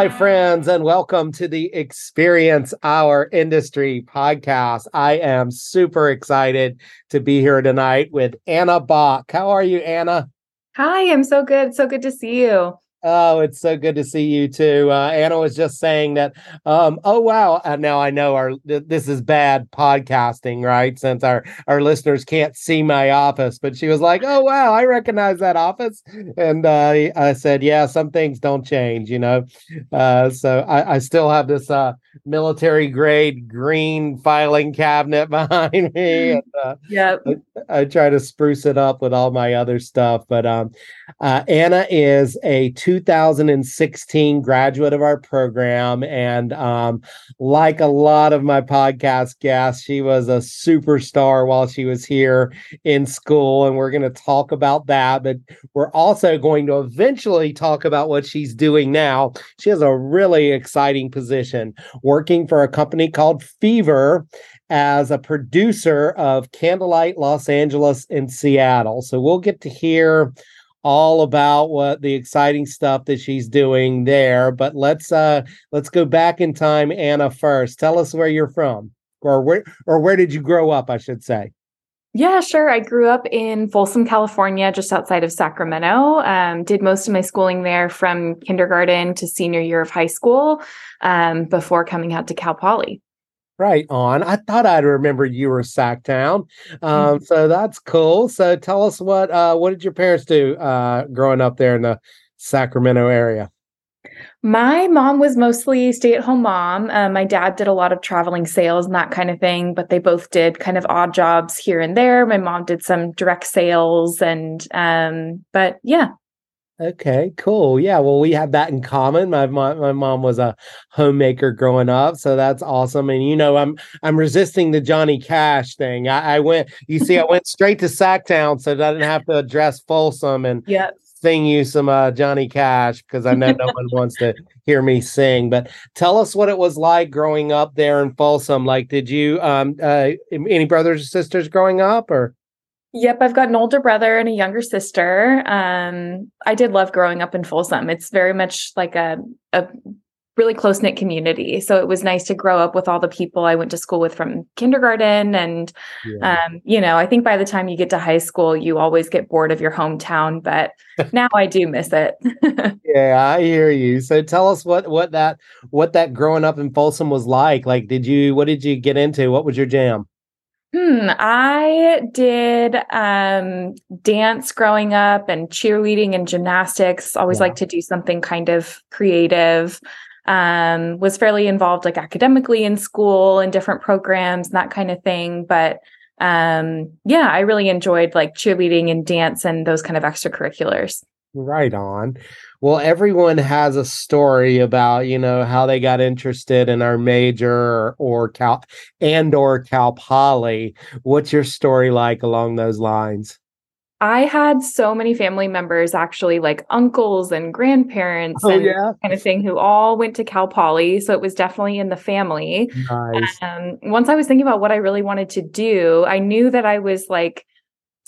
my friends, and welcome to the Experience Our Industry podcast. I am super excited to be here tonight with Anna Bach. How are you, Anna? Hi, I'm so good. So good to see you. Oh, it's so good to see you too. Uh, Anna was just saying that. Um, oh wow! Uh, now I know our th- this is bad podcasting, right? Since our our listeners can't see my office, but she was like, "Oh wow, I recognize that office," and uh, I said, "Yeah, some things don't change, you know." Uh, so I, I, still have this uh, military grade green filing cabinet behind me. And, uh, yeah, I, I, try to spruce it up with all my other stuff, but um, uh, Anna is a 2016 graduate of our program. And um, like a lot of my podcast guests, she was a superstar while she was here in school. And we're going to talk about that. But we're also going to eventually talk about what she's doing now. She has a really exciting position working for a company called Fever as a producer of Candlelight Los Angeles and Seattle. So we'll get to hear all about what the exciting stuff that she's doing there. But let's uh let's go back in time, Anna, first. Tell us where you're from. Or where or where did you grow up, I should say. Yeah, sure. I grew up in Folsom, California, just outside of Sacramento. Um, did most of my schooling there from kindergarten to senior year of high school um, before coming out to Cal Poly. Right on. I thought I'd remember you were Sactown. Um, mm-hmm. so that's cool. So tell us what uh, what did your parents do uh, growing up there in the Sacramento area? My mom was mostly stay at home mom. Uh, my dad did a lot of traveling sales and that kind of thing, but they both did kind of odd jobs here and there. My mom did some direct sales and, um, but yeah, Okay, cool. Yeah, well, we have that in common. My mom, my mom was a homemaker growing up, so that's awesome. And you know, I'm I'm resisting the Johnny Cash thing. I, I went, you see, I went straight to Sactown, so I didn't have to address Folsom and yep. sing you some uh, Johnny Cash because I know no one wants to hear me sing. But tell us what it was like growing up there in Folsom. Like, did you um uh, any brothers or sisters growing up, or Yep, I've got an older brother and a younger sister. Um, I did love growing up in Folsom. It's very much like a a really close knit community. So it was nice to grow up with all the people I went to school with from kindergarten. And yeah. um, you know, I think by the time you get to high school, you always get bored of your hometown. But now I do miss it. yeah, I hear you. So tell us what what that what that growing up in Folsom was like. Like, did you what did you get into? What was your jam? Hmm, I did um, dance growing up and cheerleading and gymnastics. Always yeah. like to do something kind of creative. Um, was fairly involved like academically in school and different programs and that kind of thing. But um, yeah, I really enjoyed like cheerleading and dance and those kind of extracurriculars. Right on. Well, everyone has a story about, you know, how they got interested in our major or, or Cal and or Cal Poly. What's your story like along those lines? I had so many family members, actually, like uncles and grandparents oh, and yeah? kind of thing, who all went to Cal Poly. So it was definitely in the family. Nice. Um, once I was thinking about what I really wanted to do, I knew that I was like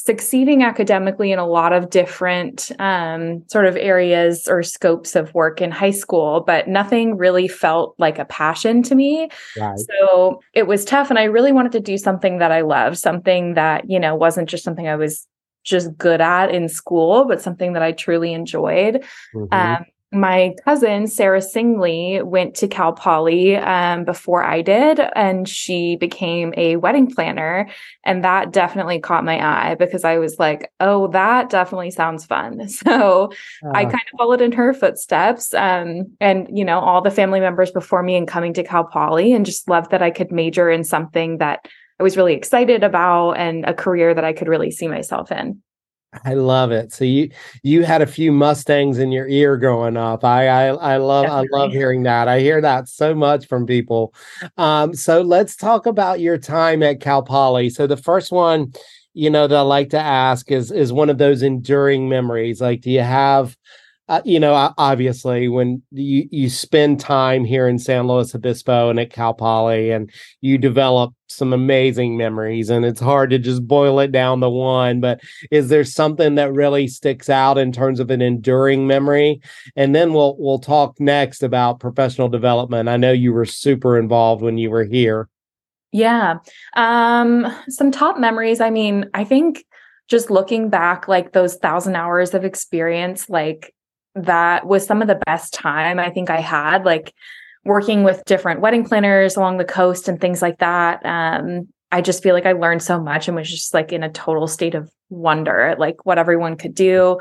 succeeding academically in a lot of different um, sort of areas or scopes of work in high school, but nothing really felt like a passion to me. Right. So it was tough. And I really wanted to do something that I loved, something that, you know, wasn't just something I was just good at in school, but something that I truly enjoyed. Mm-hmm. Um, my cousin Sarah Singley went to Cal Poly um, before I did, and she became a wedding planner, and that definitely caught my eye because I was like, "Oh, that definitely sounds fun." So uh, I kind of followed in her footsteps, um, and you know, all the family members before me and coming to Cal Poly, and just loved that I could major in something that I was really excited about and a career that I could really see myself in. I love it. So you you had a few Mustangs in your ear growing up. I I, I love Definitely. I love hearing that. I hear that so much from people. Um, so let's talk about your time at Cal Poly. So the first one, you know, that I like to ask is is one of those enduring memories. Like, do you have uh, you know, obviously, when you you spend time here in San Luis Obispo and at Cal Poly, and you develop some amazing memories, and it's hard to just boil it down to one. But is there something that really sticks out in terms of an enduring memory? And then we'll we'll talk next about professional development. I know you were super involved when you were here. Yeah, um, some top memories. I mean, I think just looking back, like those thousand hours of experience, like that was some of the best time I think I had, like working with different wedding planners along the coast and things like that. Um, I just feel like I learned so much and was just like in a total state of wonder at like what everyone could do.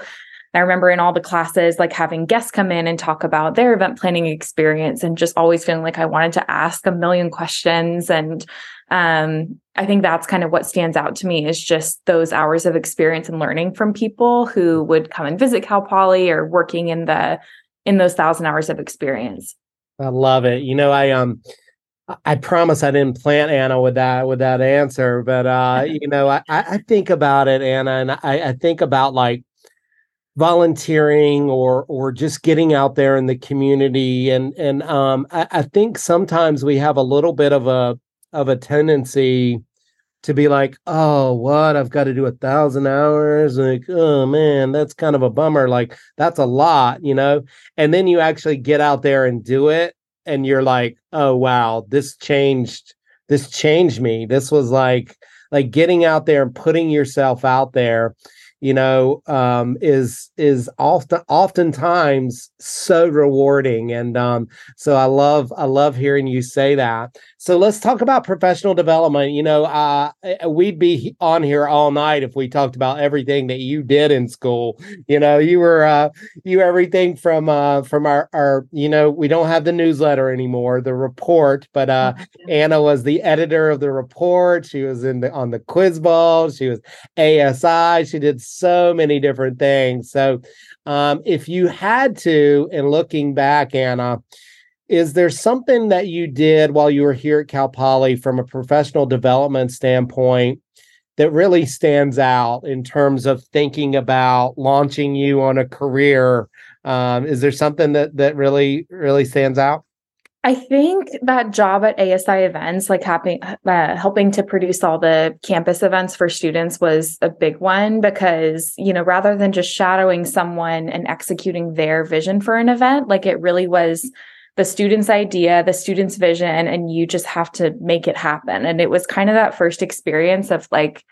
I remember in all the classes, like having guests come in and talk about their event planning experience and just always feeling like I wanted to ask a million questions. And um, I think that's kind of what stands out to me is just those hours of experience and learning from people who would come and visit Cal Poly or working in the in those thousand hours of experience. I love it. You know, I um I promise I didn't plant Anna with that with that answer, but uh, you know, I, I think about it, Anna, and I, I think about like volunteering or or just getting out there in the community and and um I, I think sometimes we have a little bit of a of a tendency to be like, oh, what? I've got to do a thousand hours. Like, oh man, that's kind of a bummer. Like, that's a lot, you know? And then you actually get out there and do it, and you're like, oh wow, this changed, this changed me. This was like like getting out there and putting yourself out there you know, um, is is often oftentimes so rewarding, and um, so I love I love hearing you say that. So let's talk about professional development. You know, uh, eh, we'd be on here all night if we talked about everything that you did in school. You know, you were uh, you everything from uh, from our our you know we don't have the newsletter anymore, the report, but uh, Anna was the editor of the report. She was in the on the quiz ball. She was ASI. She did so many different things. So, um, if you had to, and looking back, Anna, is there something that you did while you were here at Cal Poly from a professional development standpoint that really stands out in terms of thinking about launching you on a career? Um, is there something that that really really stands out? I think that job at ASI events, like helping uh, helping to produce all the campus events for students, was a big one because you know rather than just shadowing someone and executing their vision for an event, like it really was the student's idea, the student's vision, and you just have to make it happen. And it was kind of that first experience of like,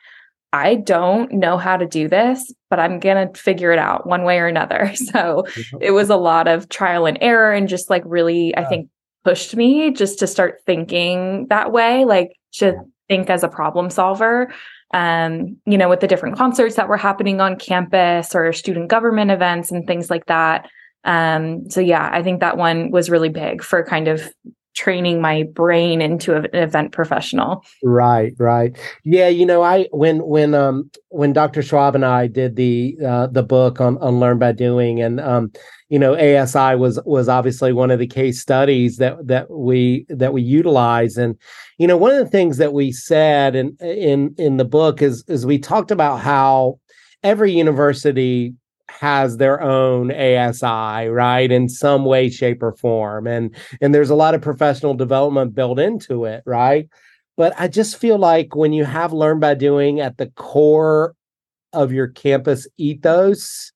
I don't know how to do this, but I'm going to figure it out one way or another. So it was a lot of trial and error and just like really, I think, pushed me just to start thinking that way, like to think as a problem solver. Um, you know, with the different concerts that were happening on campus or student government events and things like that. Um, so yeah, I think that one was really big for kind of training my brain into an event professional. Right, right. Yeah, you know, I when when um when Dr. Schwab and I did the uh the book on on learn by doing and um you know ASI was was obviously one of the case studies that that we that we utilize and you know one of the things that we said in in in the book is is we talked about how every university has their own ASI, right, in some way, shape, or form, and and there's a lot of professional development built into it, right. But I just feel like when you have learn by doing at the core of your campus ethos,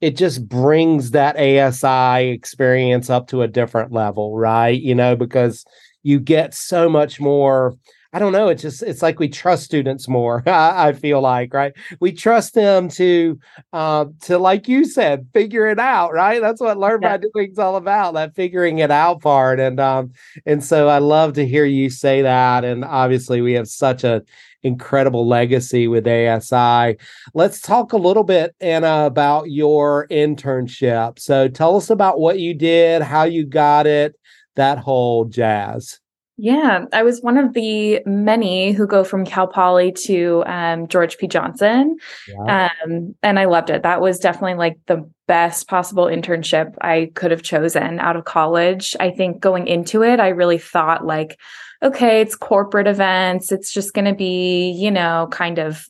it just brings that ASI experience up to a different level, right? You know, because you get so much more I don't know. It's just it's like we trust students more. I, feel like right. We trust them to uh, to like you said, figure it out. Right. That's what learn yeah. by doing is all about. That figuring it out part. And um and so I love to hear you say that. And obviously we have such a incredible legacy with ASI. Let's talk a little bit, Anna, about your internship. So tell us about what you did, how you got it, that whole jazz. Yeah, I was one of the many who go from Cal Poly to um, George P. Johnson. Um, and I loved it. That was definitely like the best possible internship I could have chosen out of college. I think going into it, I really thought like, okay, it's corporate events. It's just going to be, you know, kind of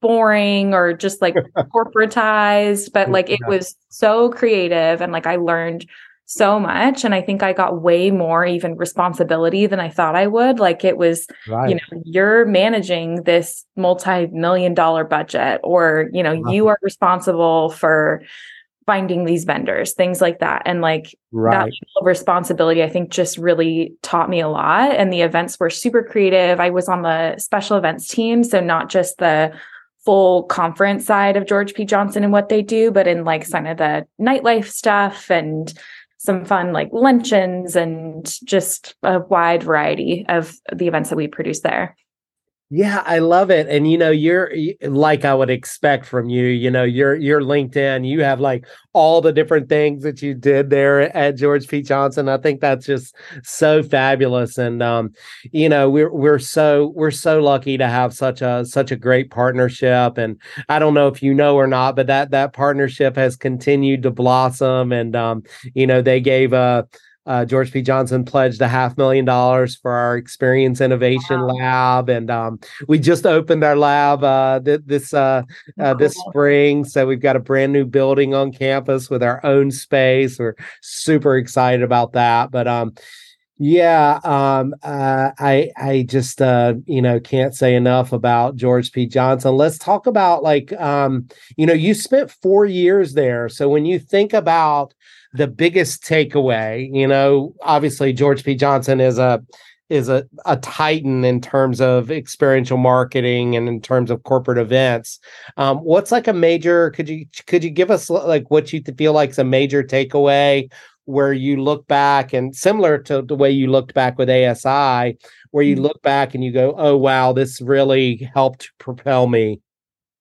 boring or just like corporatized, but like it was so creative and like I learned so much and i think i got way more even responsibility than i thought i would like it was right. you know you're managing this multi-million dollar budget or you know right. you are responsible for finding these vendors things like that and like right. that responsibility i think just really taught me a lot and the events were super creative i was on the special events team so not just the full conference side of George P. Johnson and what they do, but in like some of the nightlife stuff and some fun like luncheons and just a wide variety of the events that we produce there. Yeah, I love it. And you know, you're like I would expect from you, you know, you're you're LinkedIn, you have like all the different things that you did there at George P. Johnson. I think that's just so fabulous. And um, you know, we're we're so we're so lucky to have such a such a great partnership. And I don't know if you know or not, but that that partnership has continued to blossom. And um, you know, they gave a uh, George P. Johnson pledged a half million dollars for our Experience Innovation wow. Lab, and um, we just opened our lab uh, th- this uh, uh this spring. So we've got a brand new building on campus with our own space. We're super excited about that. But um, yeah, um, uh, I I just uh, you know can't say enough about George P. Johnson. Let's talk about like um, you know you spent four years there. So when you think about the biggest takeaway, you know, obviously George P. Johnson is a is a, a titan in terms of experiential marketing and in terms of corporate events. Um, what's like a major? Could you could you give us like what you feel like is a major takeaway where you look back and similar to the way you looked back with ASI, where you mm-hmm. look back and you go, "Oh wow, this really helped propel me."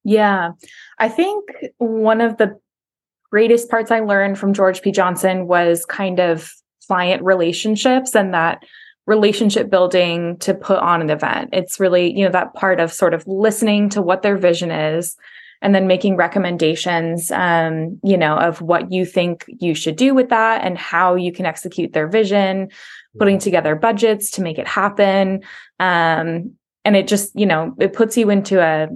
Yeah, I think one of the greatest parts I learned from George P. Johnson was kind of client relationships and that relationship building to put on an event. It's really, you know, that part of sort of listening to what their vision is and then making recommendations um, you know, of what you think you should do with that and how you can execute their vision, putting together budgets to make it happen. Um, and it just, you know, it puts you into a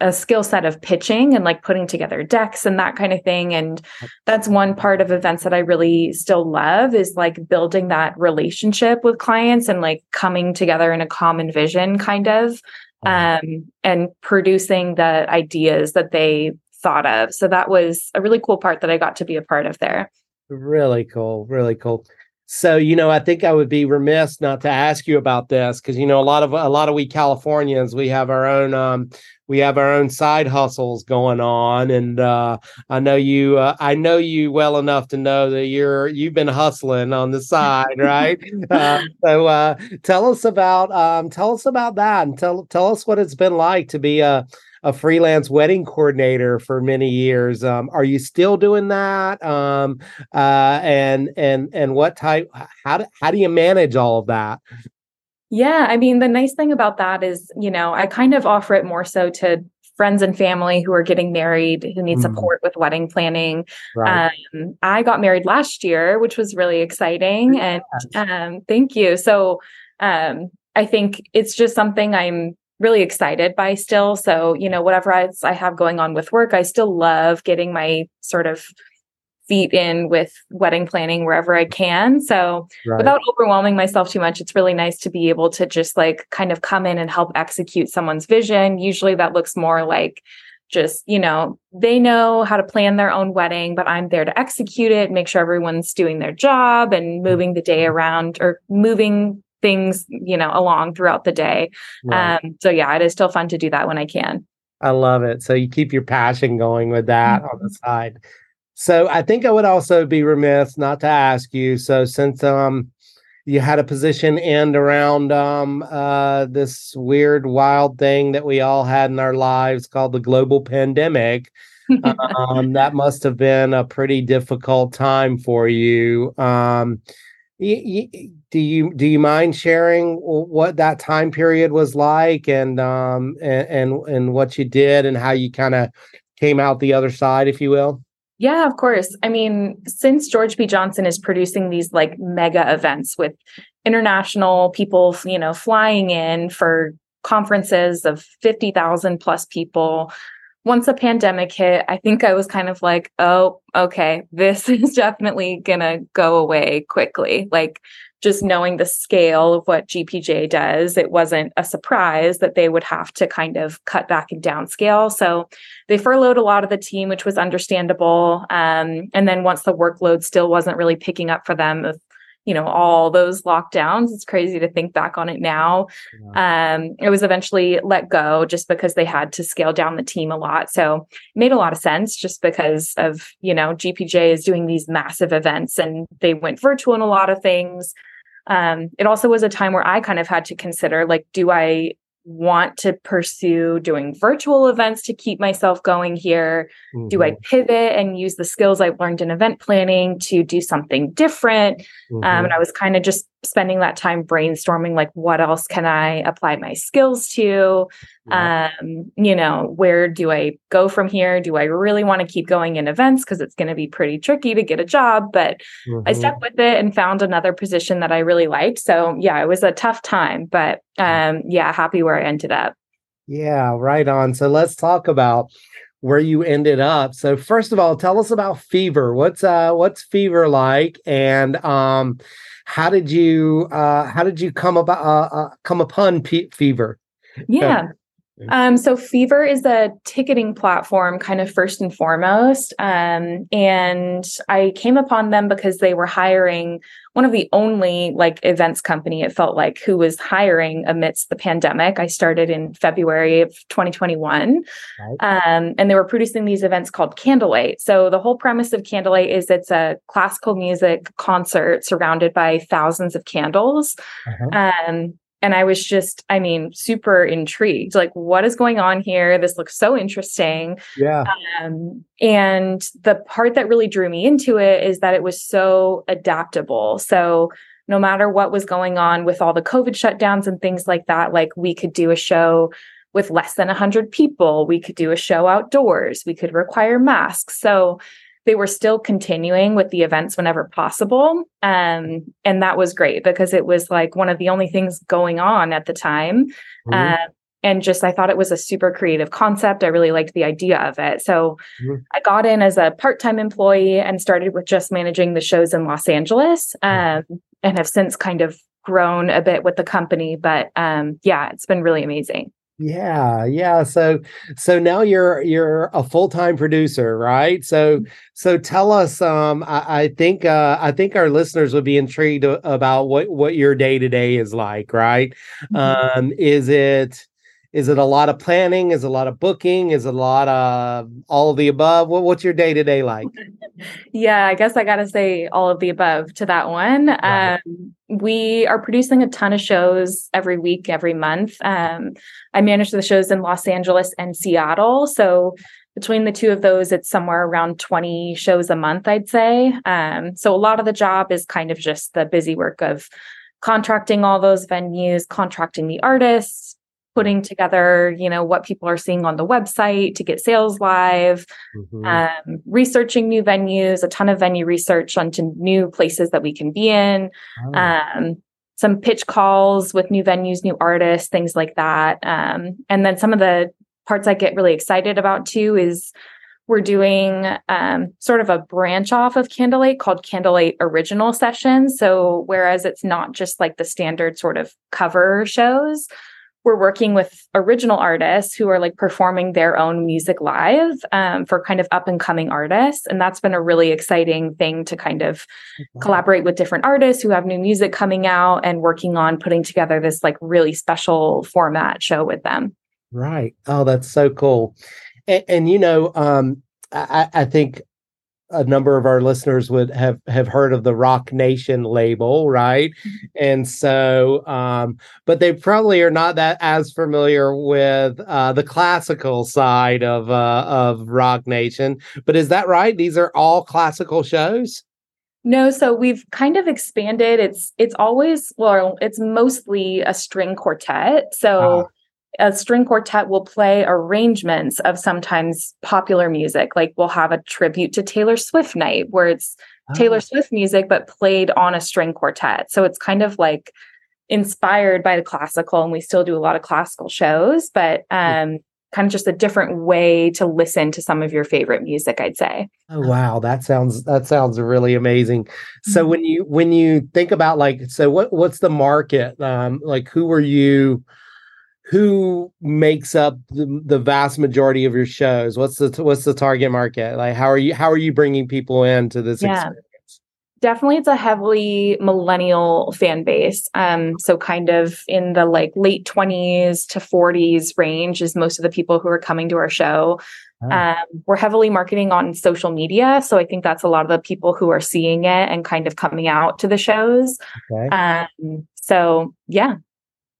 a skill set of pitching and like putting together decks and that kind of thing. And that's one part of events that I really still love is like building that relationship with clients and like coming together in a common vision kind of um, and producing the ideas that they thought of. So that was a really cool part that I got to be a part of there. Really cool really cool. So, you know, I think I would be remiss not to ask you about this because you know a lot of a lot of we Californians we have our own um we have our own side hustles going on and uh I know you uh, I know you well enough to know that you're you've been hustling on the side, right? uh, so uh tell us about um tell us about that and tell tell us what it's been like to be a a freelance wedding coordinator for many years. Um, are you still doing that? Um, uh, and and and what type? How do how do you manage all of that? Yeah, I mean, the nice thing about that is, you know, I kind of offer it more so to friends and family who are getting married who need mm. support with wedding planning. Right. Um, I got married last year, which was really exciting. Yes. And um, thank you. So um, I think it's just something I'm really excited by still. So, you know, whatever I, I have going on with work, I still love getting my sort of feet in with wedding planning wherever I can. So, right. without overwhelming myself too much, it's really nice to be able to just like kind of come in and help execute someone's vision. Usually that looks more like just, you know, they know how to plan their own wedding, but I'm there to execute it, make sure everyone's doing their job and moving the day mm-hmm. around or moving things, you know, along throughout the day. Right. Um, so yeah, it is still fun to do that when I can. I love it. So you keep your passion going with that mm-hmm. on the side. So I think I would also be remiss not to ask you. So since um you had a position end around um uh this weird wild thing that we all had in our lives called the global pandemic. um, that must have been a pretty difficult time for you. Um, do you do you mind sharing what that time period was like and um and and, and what you did and how you kind of came out the other side if you will yeah of course i mean since george p johnson is producing these like mega events with international people you know flying in for conferences of 50,000 plus people. Once the pandemic hit, I think I was kind of like, oh, okay, this is definitely going to go away quickly. Like, just knowing the scale of what GPJ does, it wasn't a surprise that they would have to kind of cut back and downscale. So they furloughed a lot of the team, which was understandable. Um, and then once the workload still wasn't really picking up for them, you know all those lockdowns it's crazy to think back on it now yeah. um it was eventually let go just because they had to scale down the team a lot so it made a lot of sense just because of you know gpj is doing these massive events and they went virtual in a lot of things um it also was a time where i kind of had to consider like do i want to pursue doing virtual events to keep myself going here? Mm-hmm. Do I mm-hmm. pivot and use the skills I've learned in event planning to do something different? Mm-hmm. Um, and I was kind of just spending that time brainstorming like what else can i apply my skills to? Yeah. um you know where do i go from here? Do i really want to keep going in events? Because it's going to be pretty tricky to get a job but mm-hmm. i stuck with it and found another position that i really liked. So yeah it was a tough time but um yeah happy where i ended up. Yeah right on. So let's talk about where you ended up. So first of all, tell us about fever. What's uh what's fever like and um how did you uh, how did you come about uh, uh, come upon Fever? Yeah. Um, so Fever is a ticketing platform, kind of first and foremost. Um, and I came upon them because they were hiring one of the only like events company it felt like who was hiring amidst the pandemic. I started in February of 2021, right. um, and they were producing these events called Candlelight. So the whole premise of Candlelight is it's a classical music concert surrounded by thousands of candles. Uh-huh. Um, and I was just, I mean, super intrigued. Like, what is going on here? This looks so interesting. Yeah. Um, and the part that really drew me into it is that it was so adaptable. So, no matter what was going on with all the COVID shutdowns and things like that, like we could do a show with less than 100 people. We could do a show outdoors. We could require masks. So they were still continuing with the events whenever possible. Um, and that was great because it was like one of the only things going on at the time. Mm-hmm. Uh, and just I thought it was a super creative concept. I really liked the idea of it. So mm-hmm. I got in as a part time employee and started with just managing the shows in Los Angeles mm-hmm. um, and have since kind of grown a bit with the company. But um, yeah, it's been really amazing. Yeah, yeah. So so now you're you're a full-time producer, right? So mm-hmm. so tell us um I, I think uh I think our listeners would be intrigued about what what your day-to-day is like, right? Mm-hmm. Um is it is it a lot of planning? Is it a lot of booking? Is it a lot of all of the above? What, what's your day to day like? yeah, I guess I got to say all of the above to that one. Right. Um, we are producing a ton of shows every week, every month. Um, I manage the shows in Los Angeles and Seattle. So between the two of those, it's somewhere around 20 shows a month, I'd say. Um, so a lot of the job is kind of just the busy work of contracting all those venues, contracting the artists, putting together you know what people are seeing on the website to get sales live mm-hmm. um, researching new venues a ton of venue research onto new places that we can be in oh. um, some pitch calls with new venues new artists things like that um, and then some of the parts i get really excited about too is we're doing um, sort of a branch off of Candlelight called Candlelight Original Sessions. So, whereas it's not just like the standard sort of cover shows, we're working with original artists who are like performing their own music live um, for kind of up and coming artists. And that's been a really exciting thing to kind of wow. collaborate with different artists who have new music coming out and working on putting together this like really special format show with them. Right. Oh, that's so cool. And, and you know, um, I, I think a number of our listeners would have have heard of the Roc Nation label, right? Mm-hmm. And so, um, but they probably are not that as familiar with uh, the classical side of uh, of Roc Nation. But is that right? These are all classical shows. No, so we've kind of expanded. It's it's always well, it's mostly a string quartet. So. Uh a string quartet will play arrangements of sometimes popular music. Like we'll have a tribute to Taylor Swift night where it's oh. Taylor Swift music, but played on a string quartet. So it's kind of like inspired by the classical and we still do a lot of classical shows, but um, kind of just a different way to listen to some of your favorite music, I'd say. Oh wow, that sounds that sounds really amazing. So Mhm. when you when you think about like so what what's the market? Um like who are you who makes up the, the vast majority of your shows? What's the what's the target market? Like how are you how are you bringing people into this Yeah. experience? definitely it's a heavily millennial fan base um so kind of in the like late 20s to 40s range is most of the people who are coming to our show Oh. um, we're heavily marketing on social media so i think that's a lot of the people who are seeing it and kind of coming out to the shows Okay. um so yeah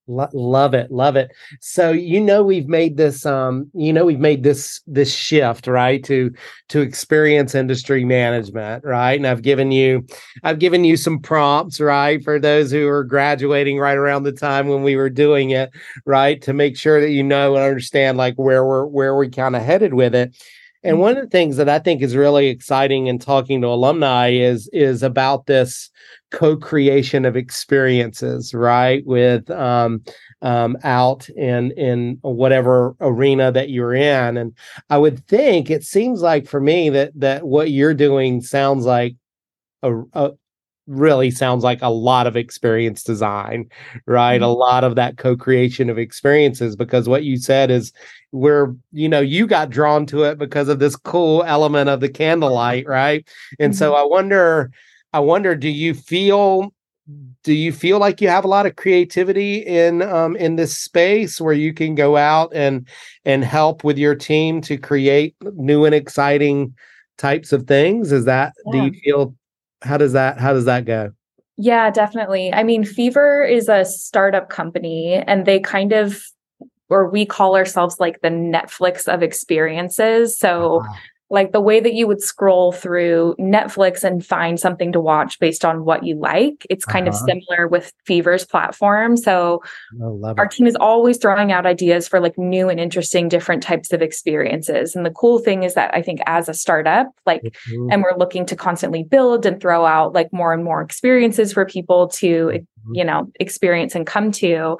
Lo- love it love it. So you know we've made this um you know we've made this this shift right to to experience industry management right? And i've given you i've given you some prompts right for those who are graduating right around the time when we were doing it right to make sure that you know and understand like where we're where we kind of headed with it and one of the things that i think is really exciting in talking to alumni is is about this co-creation of experiences right? With um, um, out in in whatever arena that you're in. And i would think it seems like for me that that what you're doing sounds like a, a really sounds like a lot of experience design right? A lot of that co-creation of experiences because what you said is where you know you got drawn to it because of this cool element of the candlelight right? And so i wonder I wonder, do you feel do you feel like you have a lot of creativity in um, in this space where you can go out and and help with your team to create new and exciting types of things? Is that do you feel how does that how does that go? Yeah, definitely. I mean, Fever is a startup company and they kind of or we call ourselves like the Netflix of experiences. So Ah, like the way that you would scroll through Netflix and find something to watch based on what you like. It's kind of Uh-huh. similar with Fever's platform. So our team is always throwing out ideas for like new and interesting different types of experiences. And the cool thing is that I think as a startup, like Mhm, and we're looking to constantly build and throw out like more and more experiences for people to mhm. you know experience and come to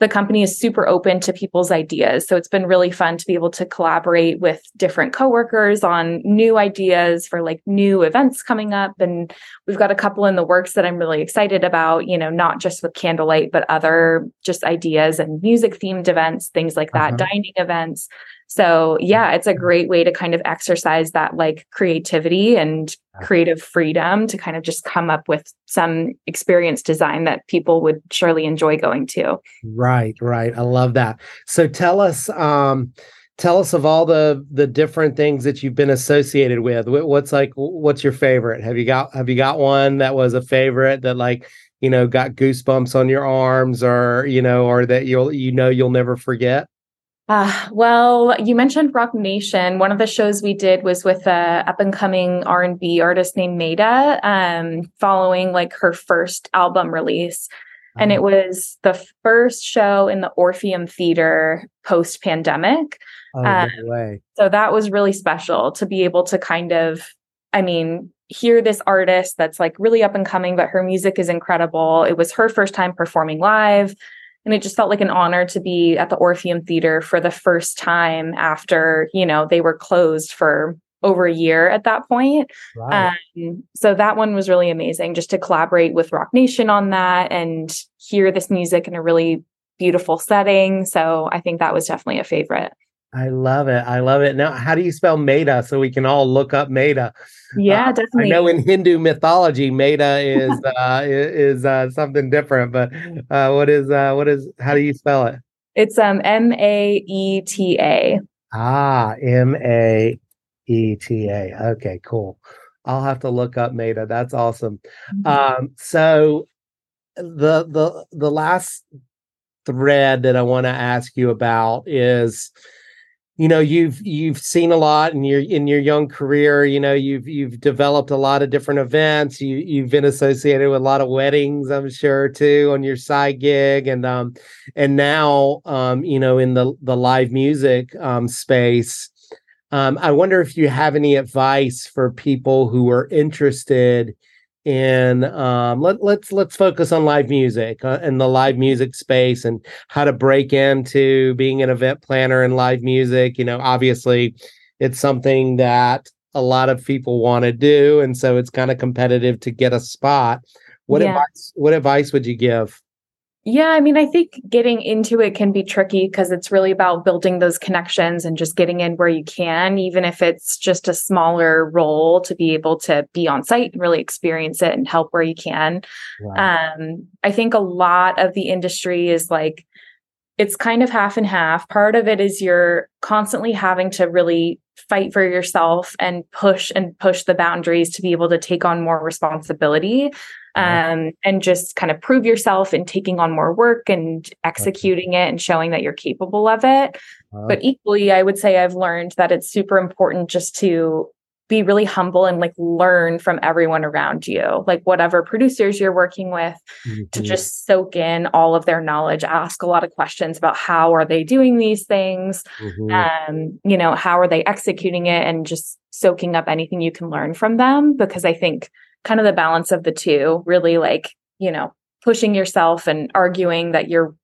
the company is super open to people's ideas. So it's been really fun to be able to collaborate with different coworkers on new ideas for like new events coming up. And we've got a couple in the works that I'm really excited about you know not just with candlelight but other just ideas and music themed events things like that Uh-huh. dining events so yeah it's a great way to kind of exercise that like creativity and creative freedom to kind of just come up with some experience design that people would surely enjoy going to. Right, right. I love that. So tell us, um, tell us of all the the different things that you've been associated with. What's like, what's your favorite? Have you got Have you got one that was a favorite that like you know got goosebumps on your arms, or you know, or that you'll you know you'll never forget? Uh, well, you mentioned Roc Nation. One of the shows we did was with a up and coming R and B artist named Maeta, um, following like her first album release. And it was the first show in the Orpheum Theater post pandemic. oh no way. So that was really special to be able to kind of, I mean, hear this artist that's like really up and coming, but her music is incredible. It was her first time performing live. And it just felt like an honor to be at the Orpheum Theater for the first time after, you know, they were closed for over a year at that point. Um, so that one was really amazing just to collaborate with Roc Nation on that and hear this music in a really beautiful setting. So I think that was definitely a favorite. I love it. I love it. Now, how do you spell Maeta so we can all look up Maeta? Yeah, Uh, I know in Hindu mythology, Maida is uh, is uh, something different, but uh, what is uh, what is how do you spell it? It's um M A E T A. Ah, M A E T A. Okay, cool. I'll have to look up Maeta. That's awesome. Um, so the the the last thread that I want to ask you about is you know you've you've seen a lot in your in your young career you know you've you've developed a lot of different events. You you've been associated with a lot of weddings i'm sure too on your side gig. And um and now um you know in the the live music um space um i wonder if you have any advice for people who are interested in um, let, let's let's focus on live music uh, and the live music space and how to break into being an event planner in live music. You know obviously it's something that a lot of people want to do and so it's kind of competitive to get a spot. What yeah. advice what advice would you give yeah, I mean, I think getting into it can be tricky because it's really about building those connections and just getting in where you can, even if it's just a smaller role to be able to be on site and really experience it and help where you can. Um, I think a lot of the industry is like, it's kind of half and half. Part of it is you're constantly having to really fight for yourself and push and push the boundaries to be able to take on more responsibility um, and just kind of prove yourself in taking on more work and executing it and showing that you're capable of it. Uh-huh. But equally, I would say I've learned that it's super important just to be really humble and like learn from everyone around you, like whatever producers you're working with, mm-hmm. to just soak in all of their knowledge, ask a lot of questions about how are they doing these things, mm-hmm. um, you know, how are they executing it, and just soaking up anything you can learn from them. Because I think kind of the balance of the two, really like, you know, pushing yourself and arguing that you're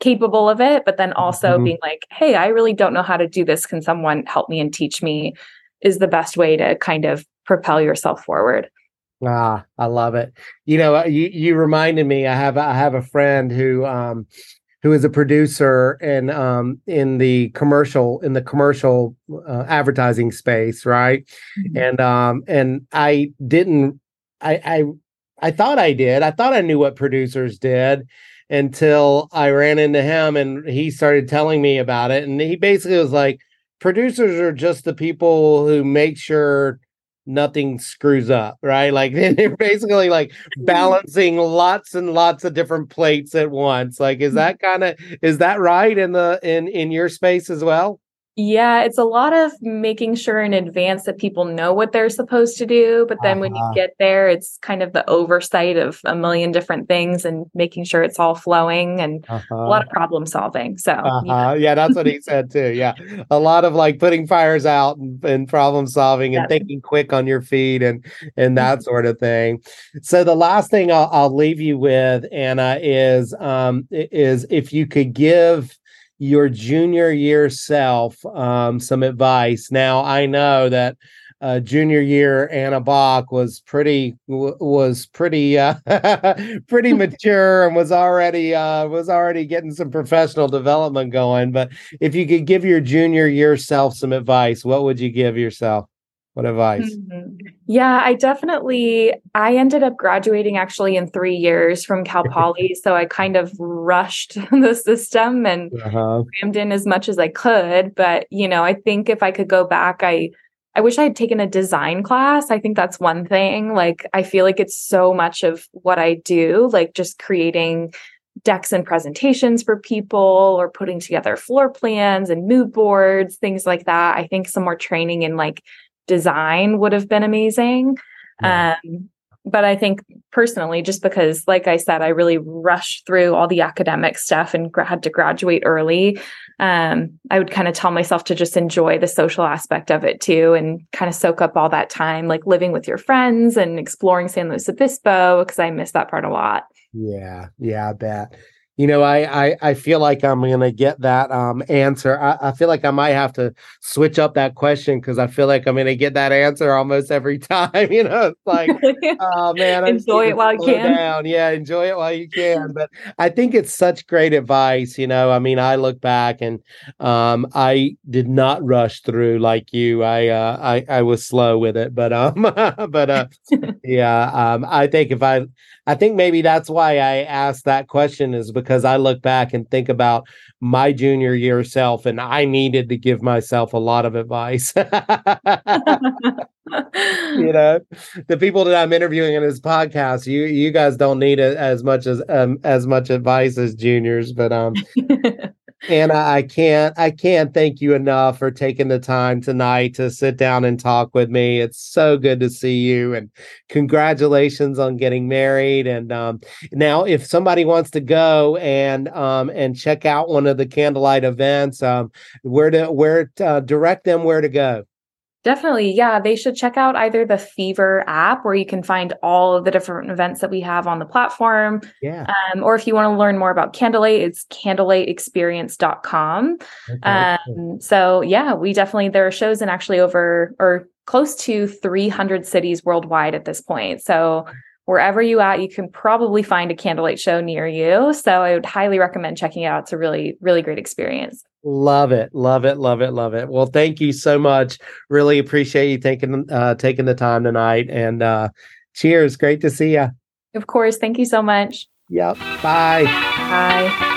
capable of it, but then also mm-hmm. being like, hey, I really don't know how to do this. Can someone help me and teach me? Is the best way to kind of propel yourself forward. Ah, I love it. You know, you you reminded me. I have I have a friend who um who is a producer and um in the commercial in the commercial uh, advertising space, right? Mm-hmm. And um and I didn't I, I I thought I did. I thought I knew what producers did until I ran into him and he started telling me about it. And he basically was like, producers are just the people who make sure nothing screws up, right? Like they're basically like balancing lots and lots of different plates at once. Like, is mm. that kind of is that right in the in in your space as well? Yeah, it's a lot of making sure in advance that people know what they're supposed to do. But then uh-huh. when you uh-huh. get there, it's kind of the oversight of a million different things and making sure it's all flowing and uh-huh. a lot of problem solving. So, uh-huh. yeah. yeah. that's what he said too. Yeah. A lot of like putting fires out and, and problem solving and thinking quick on your feet and, and that sort of thing. So, the last thing I'll, I'll leave you with, Anna, is, um, is if you could give your junior year self um, some advice. Now I know that uh, junior year Anna Bach was pretty w- was pretty uh, pretty mature and was already uh, was already getting some professional development going. But if you could give your junior year self some advice, what would you give yourself? What advice? Mm-hmm. Yeah, I definitely I ended up graduating actually in 3 years from Cal Poly, so I kind of rushed the system and uh-huh. crammed in as much as I could, but you know, I think if I could go back I I wish I had taken a design class. I think that's one thing. Like I feel like it's so much of what I do, like just creating decks and presentations for people or putting together floor plans and mood boards, things like that. I think some more training in like design would have been amazing. Yeah. Um, but I think personally, just because, like I said, I really rushed through all the academic stuff and gra- had to graduate early, um, I would kind of tell myself to just enjoy the social aspect of it too and kind of soak up all that time, like living with your friends and exploring San Luis Obispo, because I miss that part a lot. Yeah, yeah, I bet you know, I, I, I feel like I'm gonna get that um answer. I, I feel like I might have to switch up that question because I feel like I'm gonna get that answer almost every time. You know, it's like, oh man, enjoy it while you can. Down. Yeah, enjoy it while you can. But I think it's such great advice. You know, I mean, I look back and um I did not rush through like you. I uh I I was slow with it, but um but uh yeah um I think if I I think maybe that's why I asked that question is because I look back and think about my junior year self and I needed to give myself a lot of advice. you know, the people that I'm interviewing in this podcast, you you guys don't need it as much as um, as much advice as juniors, but um and I, I can't I can't thank you enough for taking the time tonight to sit down and talk with me. It's so good to see you and congratulations on getting married. And um, now if somebody wants to go and um, and check out one of the candlelight events, um, where to where to uh, direct them where to go. Definitely. Yeah. They should check out either the Fever app where you can find all of the different events that we have on the platform. Yeah. Um, or if you want to learn more about Candlelight, it's candlelightexperience.com. Okay. Um, so yeah, we definitely, there are shows in actually over or close to 300 cities worldwide at this point. So wherever you at, you can probably find a candlelight show near you. So I would highly recommend checking it out. It's a really, really great experience. Love it, love it, love it, love it. Well, thank you so much. Really appreciate you taking uh taking the time tonight and uh cheers. Great to see you. Of course. Thank you so much. Yep. Bye. Bye.